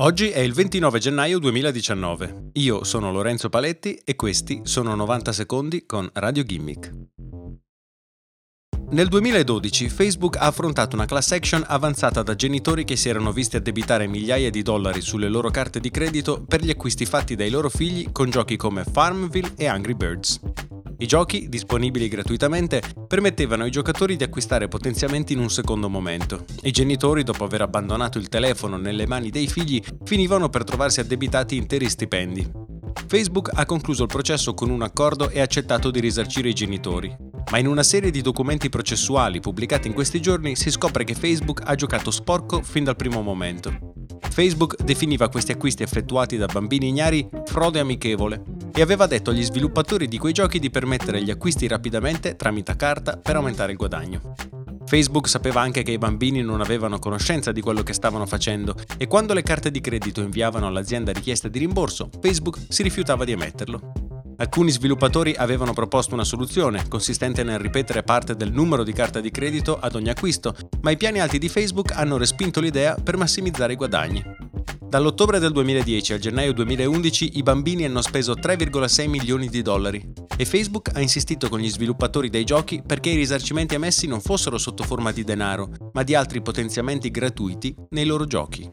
Oggi è il 29 gennaio 2019. Io sono Lorenzo Paletti e questi sono 90 secondi con Radio Gimmick. Nel 2012 Facebook ha affrontato una class action avanzata da genitori che si erano visti addebitare migliaia di dollari sulle loro carte di credito per gli acquisti fatti dai loro figli con giochi come Farmville e Angry Birds. I giochi, disponibili gratuitamente, permettevano ai giocatori di acquistare potenziamenti in un secondo momento. I genitori, dopo aver abbandonato il telefono nelle mani dei figli, finivano per trovarsi addebitati interi stipendi. Facebook ha concluso il processo con un accordo e ha accettato di risarcire i genitori ma in una serie di documenti processuali pubblicati in questi giorni si scopre che Facebook ha giocato sporco fin dal primo momento. Facebook definiva questi acquisti effettuati da bambini ignari frode amichevole e aveva detto agli sviluppatori di quei giochi di permettere gli acquisti rapidamente tramite carta per aumentare il guadagno. Facebook sapeva anche che i bambini non avevano conoscenza di quello che stavano facendo e quando le carte di credito inviavano all'azienda richieste di rimborso, Facebook si rifiutava di emetterlo. Alcuni sviluppatori avevano proposto una soluzione, consistente nel ripetere parte del numero di carta di credito ad ogni acquisto, ma i piani alti di Facebook hanno respinto l'idea per massimizzare i guadagni. Dall'ottobre del 2010 al gennaio 2011 i bambini hanno speso 3,6 milioni di dollari e Facebook ha insistito con gli sviluppatori dei giochi perché i risarcimenti emessi non fossero sotto forma di denaro, ma di altri potenziamenti gratuiti nei loro giochi.